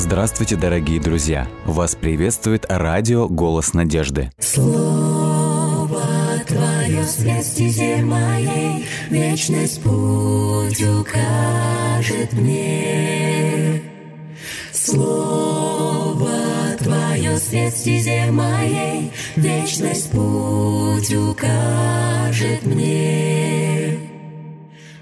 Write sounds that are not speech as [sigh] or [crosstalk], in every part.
Здравствуйте, дорогие друзья! Вас приветствует радио «Голос надежды». Слово Твое свет стезе моей, Вечность путь укажет мне. Слово Твое свет стезе моей, Вечность путь укажет мне.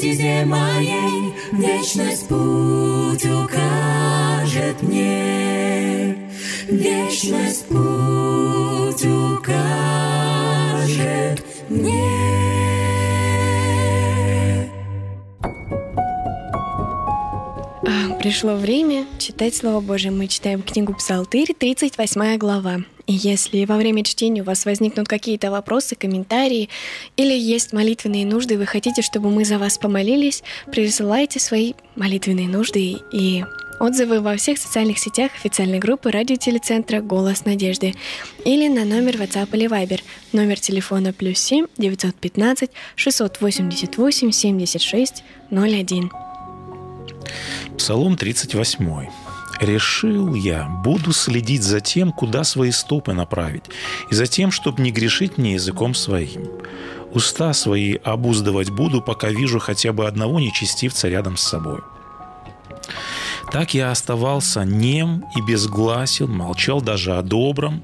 стезе моей, Вечность путь укажет мне. Вечность путь укажет мне. Пришло время читать Слово Божие. Мы читаем книгу Псалтырь, 38 глава. И если во время чтения у вас возникнут какие-то вопросы, комментарии, или есть молитвенные нужды, вы хотите, чтобы мы за вас помолились, присылайте свои молитвенные нужды и отзывы во всех социальных сетях официальной группы радиотелецентра «Голос надежды» или на номер WhatsApp или Viber, номер телефона плюс 7 915 688 76 01. Псалом 38. «Решил я, буду следить за тем, куда свои стопы направить, и за тем, чтобы не грешить мне языком своим. Уста свои обуздывать буду, пока вижу хотя бы одного нечестивца рядом с собой». Так я оставался нем и безгласен, молчал даже о добром,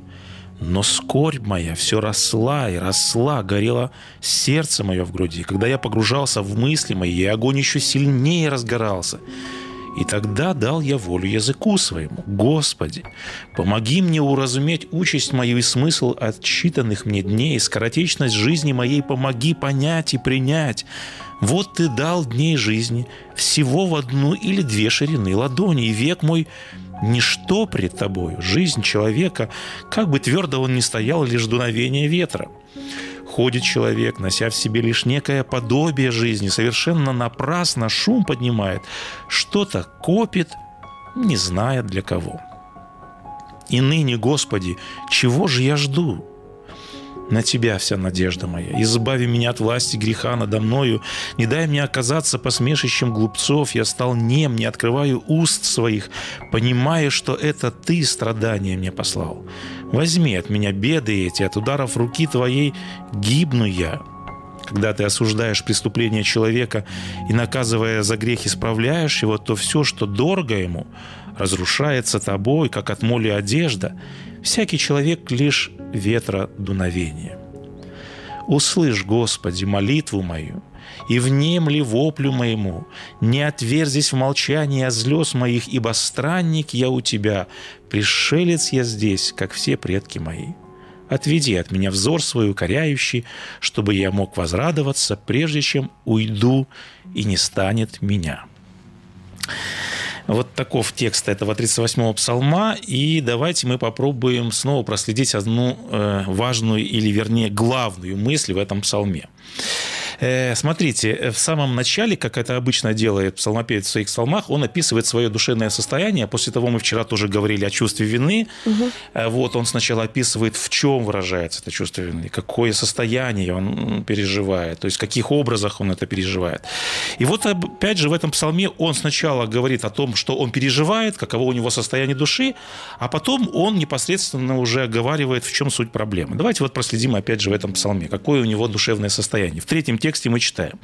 но скорбь моя все росла и росла, горело сердце мое в груди. Когда я погружался в мысли мои, и огонь еще сильнее разгорался. И тогда дал я волю языку своему. Господи, помоги мне уразуметь участь мою и смысл отчитанных мне дней, скоротечность жизни моей помоги понять и принять. Вот ты дал дней жизни всего в одну или две ширины ладони, и век мой ничто пред тобою. Жизнь человека, как бы твердо он ни стоял, лишь дуновение ветра. Ходит человек, нося в себе лишь некое подобие жизни, совершенно напрасно шум поднимает, что-то копит, не зная для кого. И ныне, Господи, чего же я жду? На Тебя вся надежда моя. Избави меня от власти греха надо мною. Не дай мне оказаться посмешищем глупцов. Я стал нем, не открываю уст своих, понимая, что это Ты страдания мне послал. Возьми от меня беды эти, от ударов руки Твоей гибну я. Когда ты осуждаешь преступление человека и, наказывая за грех, исправляешь его, то все, что дорого ему, разрушается тобой, как от моли одежда. Всякий человек лишь ветра дуновения. Услышь, Господи, молитву мою, и внемли воплю моему, не отверзись в молчании о слез моих, ибо странник я у тебя, пришелец я здесь, как все предки мои. Отведи от меня взор свой укоряющий, чтобы я мог возрадоваться, прежде чем уйду и не станет меня». Вот таков текст этого 38-го псалма. И давайте мы попробуем снова проследить одну э, важную или, вернее, главную мысль в этом псалме. Э, смотрите, в самом начале, как это обычно делает псалмопевец в своих псалмах, он описывает свое душевное состояние. После того мы вчера тоже говорили о чувстве вины. Угу. Вот он сначала описывает, в чем выражается это чувство вины, какое состояние он переживает, то есть в каких образах он это переживает. И вот опять же в этом псалме он сначала говорит о том, что он переживает, каково у него состояние души, а потом он непосредственно уже оговаривает, в чем суть проблемы. Давайте вот проследим опять же в этом псалме, какое у него душевное состояние. В третьем тексте мы читаем.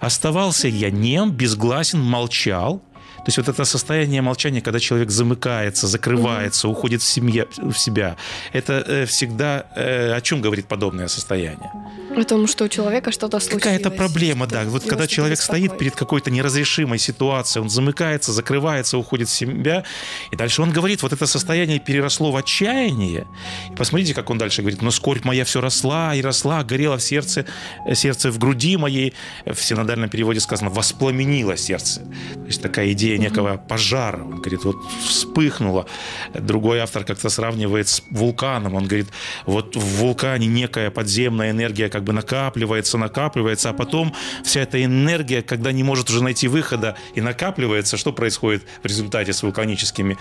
«Оставался я нем, безгласен, молчал, то есть вот это состояние молчания, когда человек замыкается, закрывается, уходит в, семье, в себя, это э, всегда э, о чем говорит подобное состояние? О том, что у человека что-то случилось. Какая-то проблема, да. Вот когда человек стоит перед какой-то неразрешимой ситуацией, он замыкается, закрывается, уходит в себя, и дальше он говорит, вот это состояние переросло в отчаяние. И посмотрите, как он дальше говорит, но скорбь моя все росла и росла, горела в сердце, сердце в груди моей. В синодальном переводе сказано, воспламенило сердце. То есть такая идея некого пожара. Он говорит, вот вспыхнуло. Другой автор как-то сравнивает с вулканом. Он говорит, вот в вулкане некая подземная энергия как бы накапливается, накапливается, а потом вся эта энергия, когда не может уже найти выхода и накапливается, что происходит в результате с вулканическими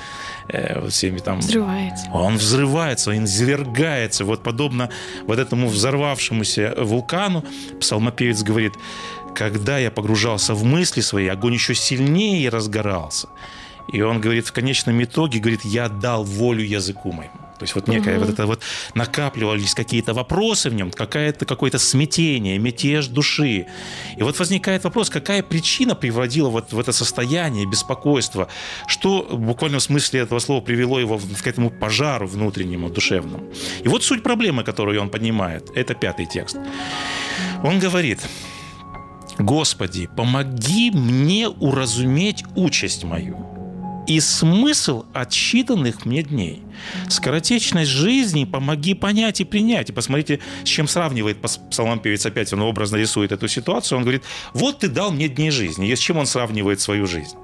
э, всеми там... Взрывается. Он взрывается, он извергается. Вот подобно вот этому взорвавшемуся вулкану псалмопевец говорит, когда я погружался в мысли свои, огонь еще сильнее разгорался. И он говорит, в конечном итоге, говорит, я дал волю языку моему. То есть вот некое угу. вот это вот накапливались какие-то вопросы в нем, какое-то какое-то смятение, мятеж души. И вот возникает вопрос, какая причина приводила вот в это состояние беспокойства, что в буквальном смысле этого слова привело его к этому пожару внутреннему, душевному. И вот суть проблемы, которую он поднимает, это пятый текст. Он говорит, Господи, помоги мне уразуметь участь мою и смысл отсчитанных мне дней. Скоротечность жизни помоги понять и принять. И посмотрите, с чем сравнивает псалмопевец опять, он образно рисует эту ситуацию. Он говорит, вот ты дал мне дней жизни. И с чем он сравнивает свою жизнь?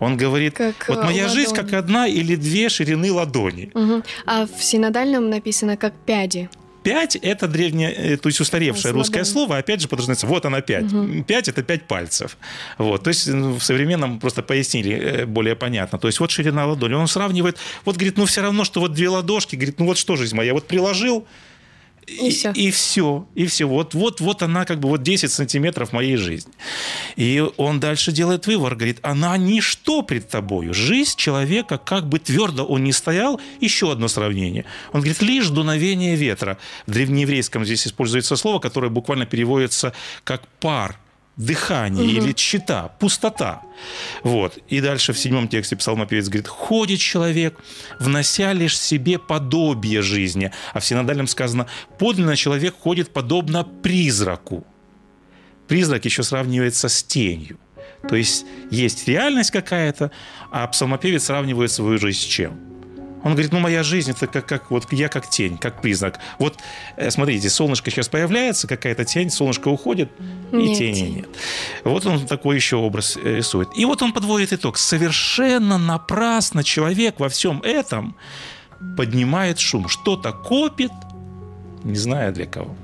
Он говорит, как вот моя ладонь. жизнь как одна или две ширины ладони. Угу. А в синодальном написано как пяди. Пять – это древнее, э, то есть устаревшее Слабо. русское слово, опять же подразумевается, вот она пять. Угу. Пять – это пять пальцев. Вот, то есть ну, в современном просто пояснили э, более понятно. То есть вот ширина ладони. Он сравнивает, вот говорит, ну все равно, что вот две ладошки, говорит, ну вот что жизнь моя, вот приложил, и, и все. И все. И все. Вот, вот, вот она как бы вот 10 сантиметров моей жизни. И он дальше делает вывод, говорит, она ничто пред тобою. Жизнь человека, как бы твердо он не стоял, еще одно сравнение. Он говорит, лишь дуновение ветра. В древнееврейском здесь используется слово, которое буквально переводится как пар дыхание угу. или чита, пустота. Вот. И дальше в седьмом тексте псалмопевец говорит, ходит человек, внося лишь себе подобие жизни. А в синодальном сказано, подлинно человек ходит подобно призраку. Призрак еще сравнивается с тенью. То есть есть реальность какая-то, а псалмопевец сравнивает свою жизнь с чем? Он говорит, ну моя жизнь это как, как вот я как тень, как признак. Вот э, смотрите, солнышко сейчас появляется, какая-то тень, солнышко уходит, и нет. тени нет. Вот он такой еще образ э, рисует. И вот он подводит итог. Совершенно напрасно человек во всем этом поднимает шум, что-то копит, не знаю для кого.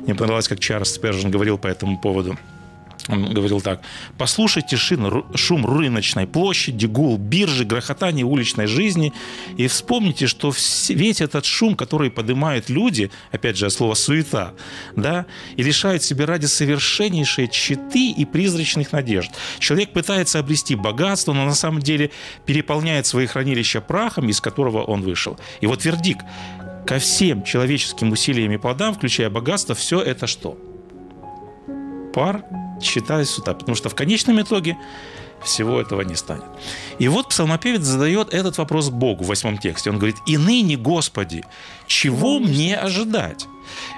Мне понравилось, как Чарльз Спержин говорил по этому поводу – он говорил так. «Послушайте шум рыночной площади, гул биржи, грохотание уличной жизни и вспомните, что весь этот шум, который поднимают люди, опять же, слово «суета», да, и лишают себя ради совершеннейшей читы и призрачных надежд. Человек пытается обрести богатство, но на самом деле переполняет свои хранилища прахом, из которого он вышел. И вот вердикт. Ко всем человеческим усилиям и плодам, включая богатство, все это что? Пар считались сюда, потому что в конечном итоге всего этого не станет. И вот псалмопевец задает этот вопрос Богу в восьмом тексте. Он говорит, «И ныне, Господи, чего мне ожидать?»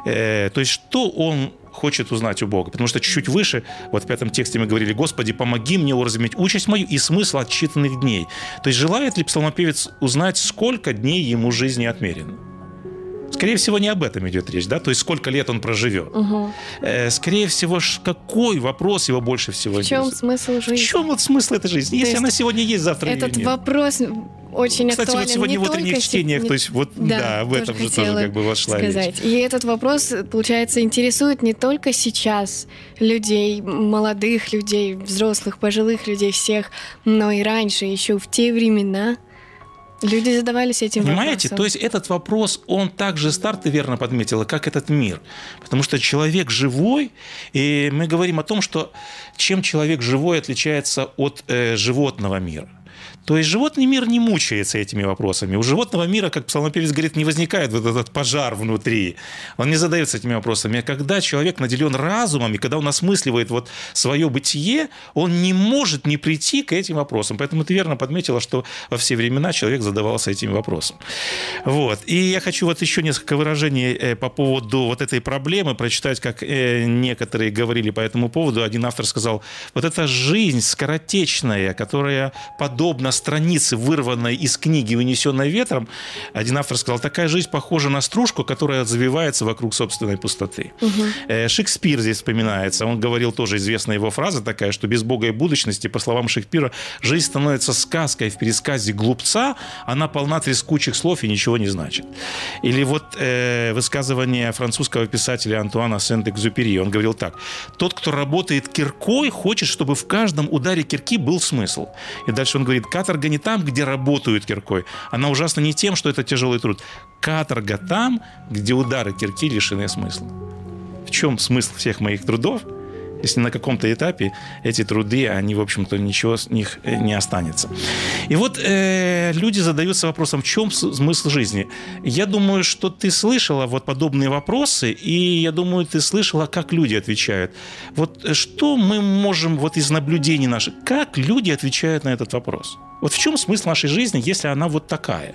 э, То есть, что он хочет узнать у Бога. Потому что чуть-чуть выше, вот в пятом тексте мы говорили, «Господи, помоги мне уразуметь участь мою и смысл отчитанных дней». То есть желает ли псалмопевец узнать, сколько дней ему жизни отмерено? Скорее всего, не об этом идет речь, да, то есть сколько лет он проживет. Угу. Скорее всего, какой вопрос его больше всего В чем интересует? смысл жизни? В чем вот смысл этой жизни? То Если она сегодня есть, завтра Этот вопрос очень Кстати, актуален вот сегодня не в утренних чтениях, не- то есть вот, да, в этом же тоже как бы вот шла речь. сказать. И этот вопрос, получается, интересует не только сейчас людей, молодых людей, взрослых, пожилых людей всех, но и раньше, еще в те времена люди задавались этим Понимаете, вопросом. то есть этот вопрос, он так же стар, ты верно подметила, как этот мир. Потому что человек живой, и мы говорим о том, что чем человек живой отличается от э, животного мира. То есть животный мир не мучается этими вопросами. У животного мира, как псалмопевец говорит, не возникает вот этот пожар внутри. Он не задается этими вопросами. А когда человек наделен разумом, и когда он осмысливает вот свое бытие, он не может не прийти к этим вопросам. Поэтому ты верно подметила, что во все времена человек задавался этим вопросом. Вот. И я хочу вот еще несколько выражений э, по поводу вот этой проблемы прочитать, как э, некоторые говорили по этому поводу. Один автор сказал, вот эта жизнь скоротечная, которая подобна странице, вырванной из книги, унесенной ветром, один автор сказал, такая жизнь похожа на стружку, которая завивается вокруг собственной пустоты. Э, Шекспир здесь вспоминается. Он говорил тоже известная его фраза такая, что без Бога и будущности, по словам Шекспира, жизнь становится сказкой в пересказе глупца, она полна трескучих слов и ничего не значит. Или вот э, высказывание французского писателя Антуана Сент-Экзюпери. Он говорил так. «Тот, кто работает киркой, хочет, чтобы в каждом ударе кирки был смысл». И дальше он говорит, каторга не там, где работают киркой. Она ужасна не тем, что это тяжелый труд. Каторга там, где удары кирки лишены смысла. В чем смысл всех моих трудов, если на каком-то этапе эти труды, они, в общем-то, ничего с них э, не останется. И вот э, люди задаются вопросом, в чем смысл жизни? Я думаю, что ты слышала вот подобные вопросы, и я думаю, ты слышала, как люди отвечают. Вот э, что мы можем вот из наблюдений наших, как люди отвечают на этот вопрос? Вот в чем смысл нашей жизни, если она вот такая?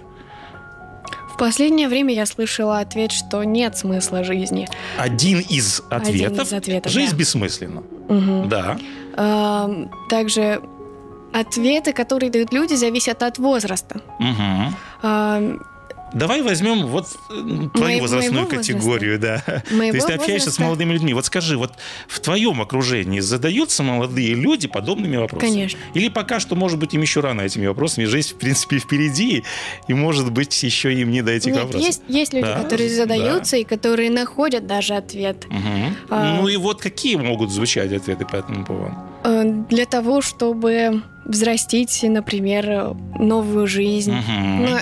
В последнее время я слышала ответ, что нет смысла жизни. Один из ответов, из ответов, жизнь да. бессмысленна. Мгм. Да. Ам, Также ответы, которые дают люди, зависят от возраста. Мгм. Ам, Давай возьмем вот твою Моего- возрастную моего категорию, да. Моего То есть ты общаешься с возраста? молодыми людьми. Вот скажи, вот в твоем окружении задаются молодые люди подобными вопросами? Конечно. Или пока что, может быть, им еще рано этими вопросами? Жизнь, в принципе, впереди, и, может быть, еще им не до этих Нет, вопросов. есть, есть люди, Да, которые да. задаются и которые находят даже ответ. Мгм. А. Ну и вот какие могут звучать ответы по этому поводу? Э, Для того, чтобы взрастить, например, новую жизнь. Мгм. Ну,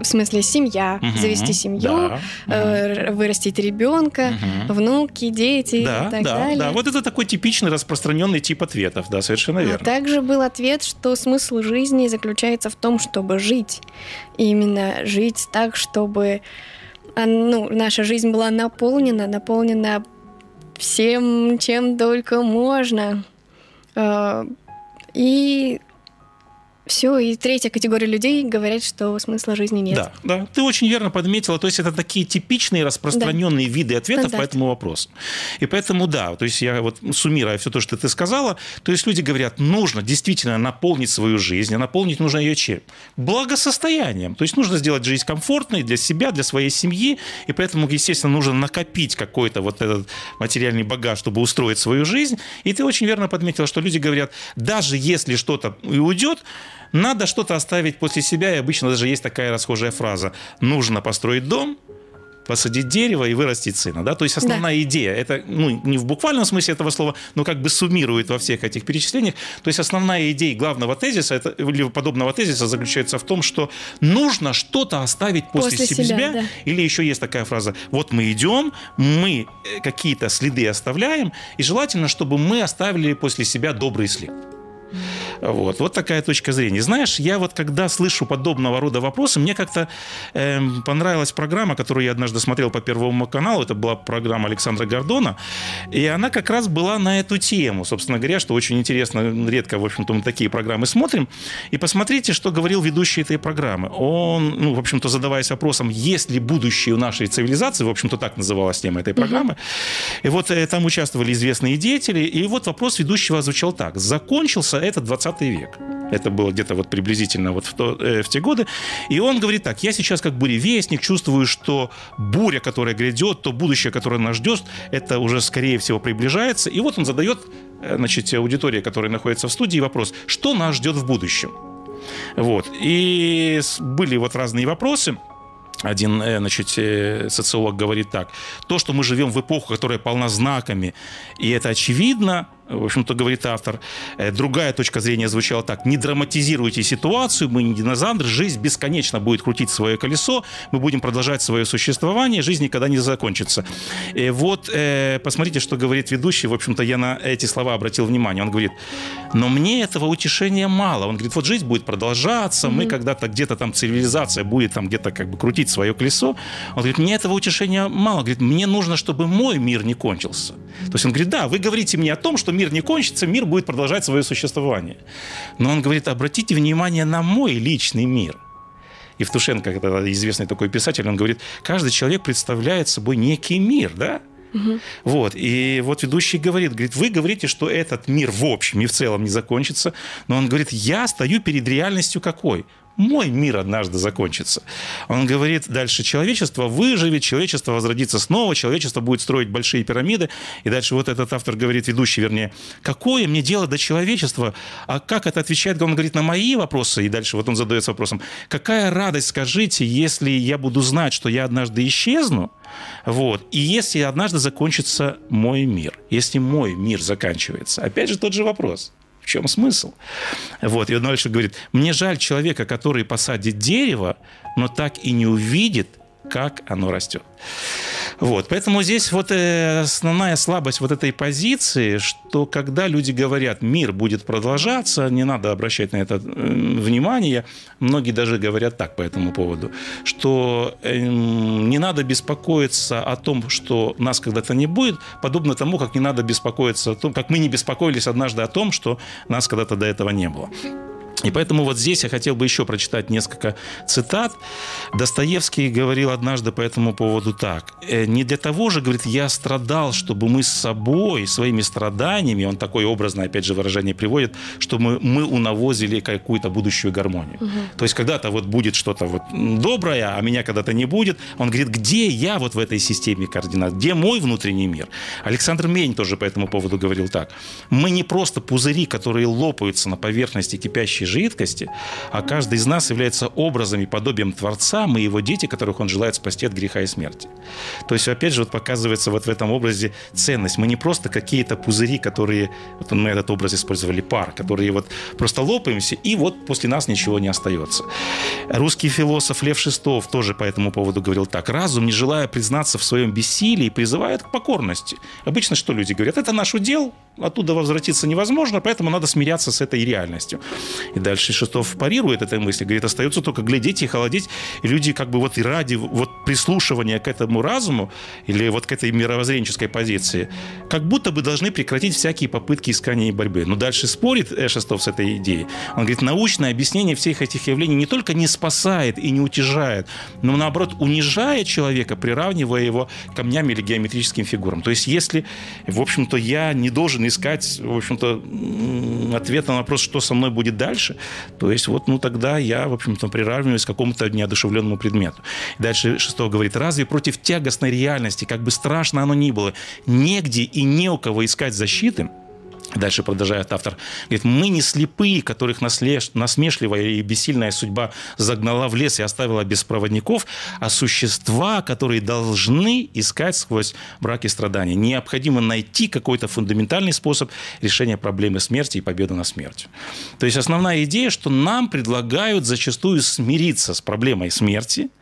в смысле, семья, Мгм. завести семью, Да. э, вырастить ребенка, Мгм. внуки, дети Да, и так да, далее. да. Вот это такой типичный распространенный тип ответов, да, совершенно А верно. также был ответ, что смысл жизни заключается в том, чтобы жить. И именно жить так, чтобы а, ну, наша жизнь была наполнена, наполнена всем, чем только можно. Э, И все, и третья категория людей говорят, что смысла жизни нет. Да, да, ты очень верно подметила. То есть это такие типичные распространенные виды ответов по Стандарт. этому вопросу. И поэтому, да, то есть я вот суммируя все то, что ты сказала, то есть люди говорят, нужно действительно наполнить свою жизнь, а наполнить нужно ее чем? Благосостоянием. То есть нужно сделать жизнь комфортной для себя, для своей семьи, и поэтому, естественно, нужно накопить какой-то вот этот материальный багаж, чтобы устроить свою жизнь. И ты очень верно подметила, что люди говорят, даже если что-то и уйдет, надо что-то оставить после себя, и обычно даже есть такая расхожая фраза. Нужно построить дом, посадить дерево и вырастить сына. Да? То есть основная идея, это ну, не в буквальном смысле этого слова, но как бы суммирует во всех этих перечислениях. То есть основная идея главного тезиса это, или подобного тезиса заключается в том, что нужно что-то оставить после, После себя. себя, да. Или еще есть такая фраза, вот мы идем, мы э, какие-то следы оставляем, и желательно, чтобы мы оставили после себя добрый след. Вот, вот такая точка зрения. Знаешь, я вот когда слышу подобного рода вопросы, мне как-то эм, понравилась программа, которую я однажды смотрел по Первому каналу. Это была программа Александра Гордона. И она как раз была на эту тему, собственно говоря, что очень интересно. Редко, в общем-то, мы такие программы смотрим. И посмотрите, что говорил ведущий этой программы. Он, ну, в общем-то, задаваясь вопросом, есть ли будущее у нашей цивилизации, в общем-то, так называлась тема этой программы. И вот э, там участвовали известные деятели. И вот вопрос ведущего звучал так. Закончился этот 20 век. Это было где-то вот приблизительно вот в, то- э, в те годы. И он говорит так, я сейчас как буревестник чувствую, что буря, которая грядет, то будущее, которое нас ждет, это уже скорее всего приближается. И вот он задает, э, значит, аудитории, которая находится в студии, вопрос, что нас ждет в будущем? Вот. И были вот разные вопросы. Один э, значит, э, социолог говорит так. То, что мы живем в эпоху, которая полна знаками, и это очевидно, в общем-то, говорит автор. Э, другая точка зрения звучала так. Не драматизируйте ситуацию, мы не динозавры, жизнь бесконечно будет крутить свое колесо, мы будем продолжать свое существование, жизнь никогда не закончится. И вот э, посмотрите, что говорит ведущий. В общем-то, я на эти слова обратил внимание. Он говорит, но мне этого утешения мало. Он говорит, вот жизнь будет продолжаться, mm-hmm. мы когда-то где-то там цивилизация будет там где-то как бы крутить свое колесо. Он говорит, мне этого утешения мало. Он говорит, мне нужно, чтобы мой мир не кончился. То есть он говорит, да, вы говорите мне о том, что мир не кончится, мир будет продолжать свое существование. Но он говорит, обратите внимание на мой личный мир. Евтушенко, это известный такой писатель, он говорит, каждый человек представляет собой некий мир, да? Угу. Вот. И вот ведущий говорит, говорит, вы говорите, что этот мир в общем и в целом не закончится, но он говорит, я стою перед реальностью какой? Мой мир однажды закончится. Он говорит дальше, человечество выживет, человечество возродится снова, человечество будет строить большие пирамиды. И дальше вот этот автор говорит, ведущий вернее, какое мне дело до человечества? А как это отвечает? Он говорит на мои вопросы. И дальше вот он задается вопросом, какая радость, скажите, если я буду знать, что я однажды исчезну, вот, и если однажды закончится мой мир, если мой мир заканчивается. Опять же тот же вопрос. В чем смысл? Вот, и он дальше говорит, мне жаль человека, который посадит дерево, но так и не увидит, как оно растет. Вот, поэтому здесь вот э, основная слабость вот этой позиции, что когда люди говорят, мир будет продолжаться, не надо обращать на это э, внимание, многие даже говорят так по этому поводу, что э, не надо беспокоиться о том, что нас когда-то не будет, подобно тому, как не надо беспокоиться о том, как мы не беспокоились однажды о том, что нас когда-то до этого не было. И поэтому вот здесь я хотел бы еще прочитать несколько цитат. Достоевский говорил однажды по этому поводу так. «Э, «Не для того же, говорит, я страдал, чтобы мы с собой, своими страданиями, он такое образное, опять же, выражение приводит, чтобы мы, мы унавозили какую-то будущую гармонию. Угу. То есть когда-то вот будет что-то вот доброе, а меня когда-то не будет. Он говорит, где я вот в этой системе координат, где мой внутренний мир? Александр Мень тоже по этому поводу говорил так. Мы не просто пузыри, которые лопаются на поверхности кипящей жидкости, а каждый из нас является образом и подобием Творца, мы его дети, которых он желает спасти от греха и смерти. То есть, опять же, вот показывается вот в этом образе ценность. Мы не просто какие-то пузыри, которые, вот мы этот образ использовали, пар, которые вот просто лопаемся, и вот после нас ничего не остается. Русский философ Лев Шестов тоже по этому поводу говорил так. Разум, не желая признаться в своем бессилии, призывает к покорности. Обычно что люди говорят? Это наш удел, оттуда возвратиться невозможно, поэтому надо смиряться с этой реальностью. И дальше Шестов парирует этой мысли, говорит, остается только глядеть и холодеть. И люди как бы вот и ради вот прислушивания к этому разуму или вот к этой мировоззренческой позиции, как будто бы должны прекратить всякие попытки искания и борьбы. Но дальше спорит э, Шестов с этой идеей. Он говорит, научное объяснение всех этих явлений не только не спасает и не утяжает, но наоборот унижает человека, приравнивая его камням или геометрическим фигурам. То есть если, в общем-то, я не должен искать, в общем-то, ответ на вопрос, что со мной будет дальше. То есть вот, ну, тогда я, в общем-то, приравниваюсь к какому-то неодушевленному предмету. дальше шестого говорит, разве против тягостной реальности, как бы страшно оно ни было, негде и не у кого искать защиты – Дальше продолжает автор. Говорит, мы не слепые, которых насмешливая и бессильная судьба загнала в лес и оставила без проводников, а существа, которые должны искать сквозь браки страдания. Необходимо найти какой-то фундаментальный способ решения проблемы смерти и победы над смертью. То есть основная идея, что нам предлагают зачастую смириться с проблемой смерти –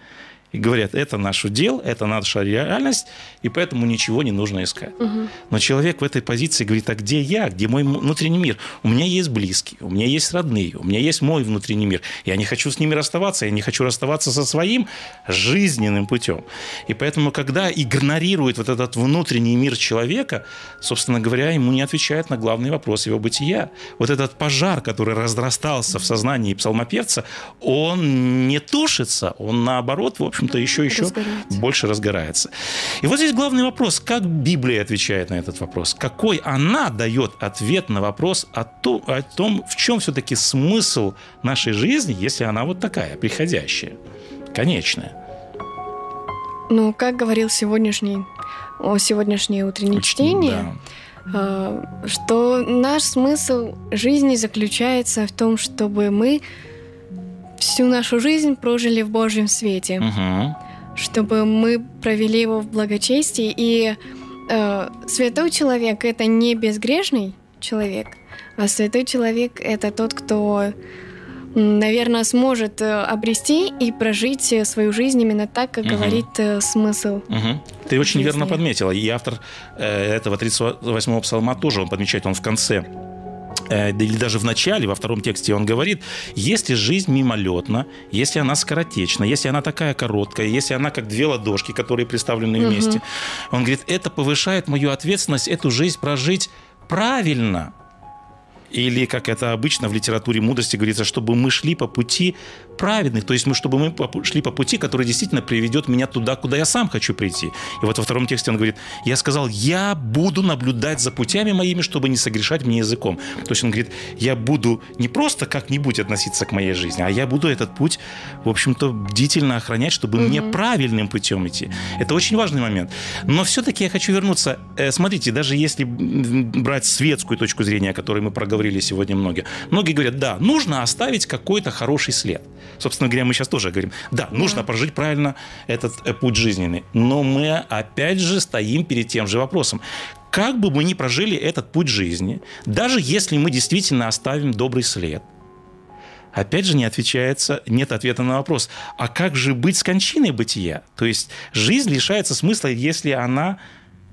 и говорят, это наш удел, это наша реальность, и поэтому ничего не нужно искать. Угу. Но человек в этой позиции говорит, а где я, где мой внутренний мир? У меня есть близкие, у меня есть родные, у меня есть мой внутренний мир. Я не хочу с ними расставаться, я не хочу расставаться со своим жизненным путем. И поэтому, когда игнорирует вот этот внутренний мир человека, собственно говоря, ему не отвечает на главный вопрос его бытия. Вот этот пожар, который разрастался в сознании псалмопевца, он не тушится, он наоборот, в общем, общем-то, еще, еще больше разгорается. И вот здесь главный вопрос, как Библия отвечает на этот вопрос? Какой она дает ответ на вопрос о том, о том в чем все-таки смысл нашей жизни, если она вот такая, приходящая, конечная? Ну, как говорил сегодняшний, о сегодняшнее утреннее Очень, чтение, да. что наш смысл жизни заключается в том, чтобы мы всю нашу жизнь прожили в Божьем свете, Мгм. чтобы мы провели его в благочестии. И э, святой человек это не безгрешный человек, а святой человек это тот, кто, наверное, сможет э, обрести и прожить свою жизнь именно так, как Мгм. говорит э, смысл. Мгм. Ты очень Жизни. верно подметила. И автор э, этого 38-го псалма тоже он подмечает, он в конце или даже в начале, во втором тексте он говорит, если жизнь мимолетна, если она скоротечна, если она такая короткая, если она как две ладошки, которые представлены вместе, он говорит, это повышает мою ответственность эту жизнь прожить правильно. Или, как это обычно в литературе мудрости говорится, чтобы мы шли по пути праведных, то есть мы, чтобы мы шли по пути, который действительно приведет меня туда, куда я сам хочу прийти. И вот во втором тексте он говорит, я сказал, я буду наблюдать за путями моими, чтобы не согрешать мне языком. То есть он говорит, я буду не просто как-нибудь относиться к моей жизни, а я буду этот путь, в общем-то, бдительно охранять, чтобы мне правильным путем идти. Это очень важный момент. Но все-таки я хочу вернуться. Э, Смотрите, даже если брать светскую точку зрения, о которой мы проговорили сегодня многие, многие говорят, да, нужно оставить какой-то хороший след. Собственно говоря, мы сейчас тоже говорим, да, нужно прожить правильно этот э, путь жизненный. Но мы опять же стоим перед тем же вопросом. Как бы мы ни прожили этот путь жизни, даже если мы действительно оставим добрый след, опять же не отвечается, нет ответа на вопрос, а как же быть с кончиной бытия? То есть жизнь лишается смысла, если она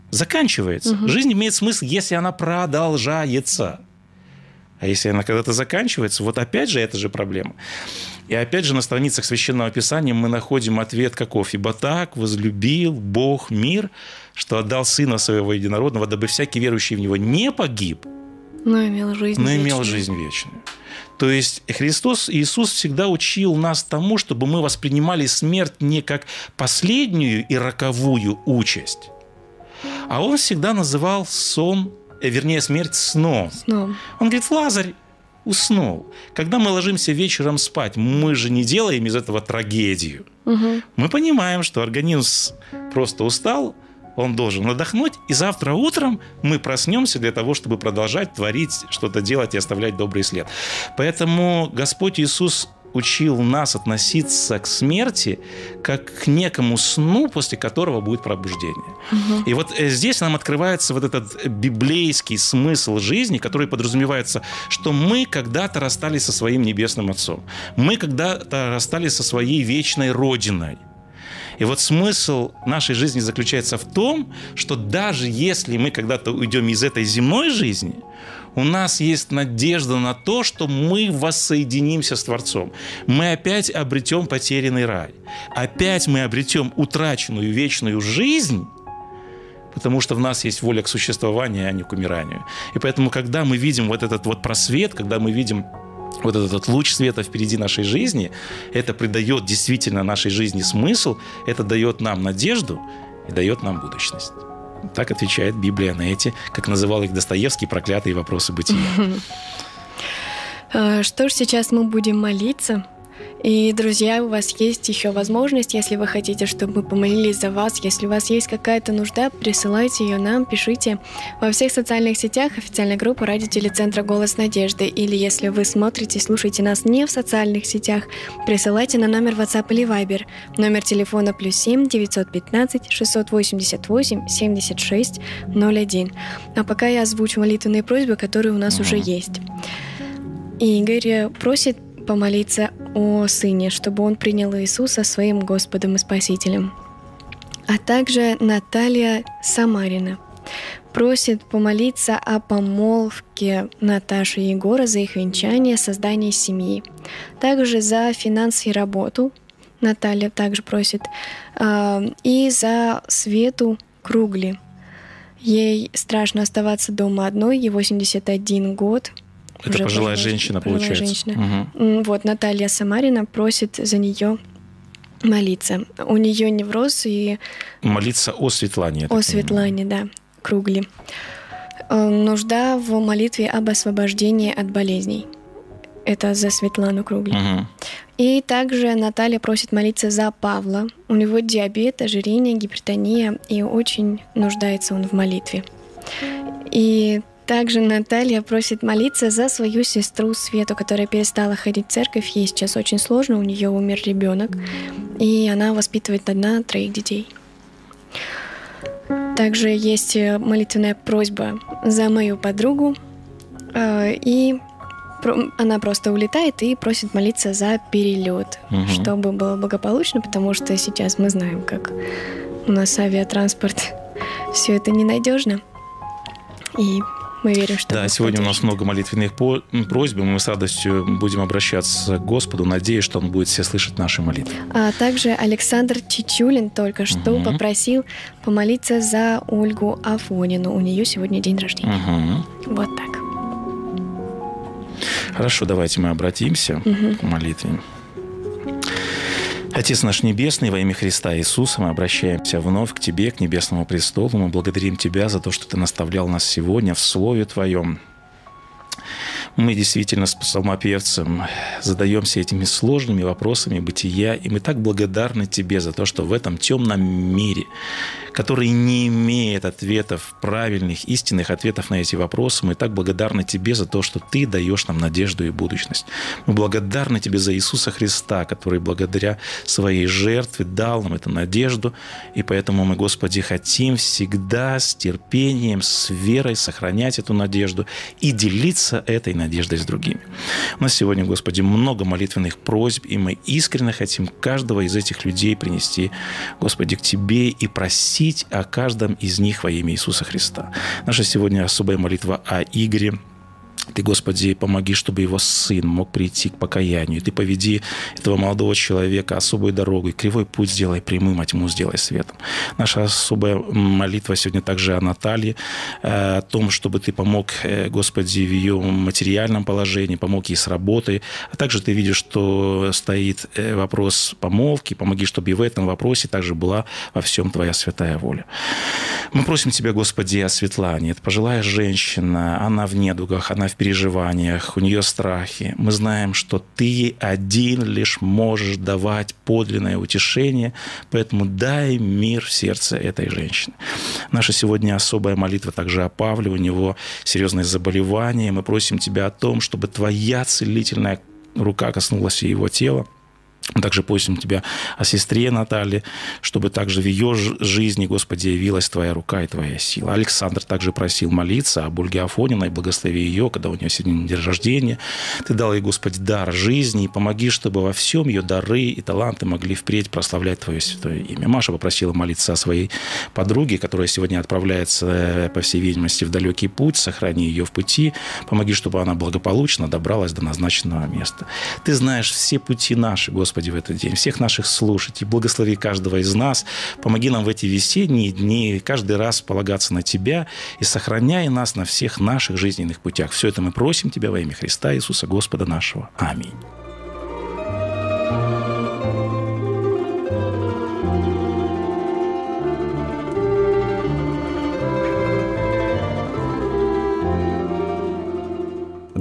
заканчивается. Жизнь имеет смысл, если она продолжается. А если она когда-то заканчивается, вот опять же это же проблема. И опять же на страницах Священного Писания мы находим ответ каков. «Ибо так возлюбил Бог мир, что отдал Сына Своего Единородного, дабы всякий верующий в Него не погиб, Но имел жизнь но имел вечную. жизнь вечную. То есть Христос, Иисус всегда учил нас тому, чтобы мы воспринимали смерть не как последнюю и роковую участь, а Он всегда называл сон, э, вернее, смерть сном. Снова. Он говорит, Лазарь уснул. Когда мы ложимся вечером спать, мы же не делаем из этого трагедию. Мгм. Мы понимаем, что организм просто устал, он должен отдохнуть, и завтра утром мы проснемся для того, чтобы продолжать творить, что-то делать и оставлять добрый след. Поэтому Господь Иисус учил нас относиться к смерти как к некому сну, после которого будет пробуждение. И вот э, здесь нам открывается вот этот библейский смысл жизни, который подразумевается, что мы когда-то расстались со своим небесным Отцом. Мы когда-то расстались со своей вечной Родиной. И вот смысл нашей жизни заключается в том, что даже если мы когда-то уйдем из этой земной жизни, у нас есть надежда на то, что мы воссоединимся с Творцом. Мы опять обретем потерянный рай. Опять мы обретем утраченную вечную жизнь, потому что в нас есть воля к существованию, а не к умиранию. И поэтому, когда мы видим вот этот вот просвет, когда мы видим вот этот луч света впереди нашей жизни, это придает действительно нашей жизни смысл, это дает нам надежду и дает нам будущность. Так отвечает Библия на эти, как называл их Достоевский, проклятые вопросы бытия. А, Что ж, сейчас мы будем молиться. И, друзья, у вас есть еще возможность, если вы хотите, чтобы мы помолились за вас, если у вас есть какая-то нужда, присылайте ее нам, пишите во всех социальных сетях официальной группы радио телецентра «Голос надежды». Или если вы смотрите, слушаете нас не в социальных сетях, присылайте на номер WhatsApp или Viber. Номер телефона плюс 7 915 688 76 01. А пока я озвучу молитвенные просьбы, которые у нас уже есть. Игорь просит помолиться о сыне, чтобы он принял Иисуса своим Господом и Спасителем. А также Наталья Самарина просит помолиться о помолвке Наташи и Егора за их венчание, создание семьи. Также за финансы и работу Наталья также просит. а, И за Свету Кругли. Ей страшно оставаться дома одной, ей 81 год. Это Уже пожилая женщина, пожилая получается. женщина. М, Вот, Наталья Самарина просит за нее молиться. У нее невроз и Молиться о Светлане. о понимаю. Светлане, да, Кругли. Э, Нужда в молитве об освобождении от болезней. Это за Светлану Кругли. Мгм. И также Наталья просит молиться за Павла. У него диабет, ожирение, гипертония, и очень нуждается он в молитве. И Также Наталья просит молиться за свою сестру Свету, которая перестала ходить в церковь. Ей сейчас очень сложно, у нее умер ребенок, и она воспитывает одна троих детей. Также есть э, молитвенная просьба за мою подругу, э, и она просто улетает и просит молиться за перелет, угу. чтобы было благополучно, потому что сейчас мы знаем, как у нас авиатранспорт, [laughs] все это ненадежно. И мы верим, что... Да, сегодня у нас много молитвенных просьб, и мы с радостью будем обращаться к Господу, надеясь, что Он будет все слышать наши молитвы. А также Александр Чичулин только что угу. попросил помолиться за Ольгу Афонину. У нее сегодня день рождения. Угу. Вот так. Хорошо, давайте мы обратимся угу. к молитве. Отец наш Небесный, во имя Христа Иисуса мы обращаемся вновь к Тебе, к Небесному престолу. Мы благодарим Тебя за то, что Ты наставлял нас сегодня в Слове Твоем. Мы действительно с псалмопевцем задаемся этими сложными вопросами бытия, и мы так благодарны Тебе за то, что в этом темном мире, который не имеет ответов, правильных, истинных ответов на эти вопросы. Мы так благодарны Тебе за то, что Ты даешь нам надежду и будущность. Мы благодарны Тебе за Иисуса Христа, который благодаря своей жертве дал нам эту надежду. И поэтому мы, Господи, хотим всегда с терпением, с верой сохранять эту надежду и делиться этой надеждой с другими. У нас сегодня, Господи, много молитвенных просьб, и мы искренне хотим каждого из этих людей принести, Господи, к Тебе и просить о каждом из них во имя Иисуса Христа. Наша сегодня особая молитва о Игоре, ты, Господи, помоги, чтобы его сын мог прийти к покаянию. Ты поведи этого молодого человека особой дорогой. Кривой путь сделай прямым, а тьму сделай светом. Наша особая молитва сегодня также о Наталье, э, о том, чтобы Ты помог, э, Господи, в ее материальном положении, помог ей с работой. А также Ты видишь, что стоит э, вопрос помолвки. Помоги, чтобы и в этом вопросе также была во всем Твоя святая воля. Мы просим Тебя, Господи, о Светлане. Это пожилая женщина, она в недугах, она в переживаниях, у нее страхи. Мы знаем, что ты один лишь можешь давать подлинное утешение, поэтому дай мир в сердце этой женщины. Наша сегодня особая молитва также о Павле, у него серьезное заболевание. Мы просим Тебя о том, чтобы Твоя целительная рука коснулась его тела, также просим Тебя о сестре Наталье, чтобы также в ее жизни, Господи, явилась Твоя рука и Твоя сила. Александр также просил молиться об Ольге Афониной, благослови ее, когда у нее сегодня день рождения. Ты дал ей, Господи, дар жизни, и помоги, чтобы во всем ее дары и таланты могли впредь прославлять Твое святое имя. Маша попросила молиться о своей подруге, которая сегодня отправляется, по всей видимости, в далекий путь. Сохрани ее в пути. Помоги, чтобы она благополучно добралась до назначенного места. Ты знаешь все пути наши, Господи, Господи, в этот день, всех наших слушателей. Благослови каждого из нас. Помоги нам в эти весенние дни каждый раз полагаться на Тебя и сохраняй нас на всех наших жизненных путях. Все это мы просим Тебя во имя Христа Иисуса Господа нашего. Аминь.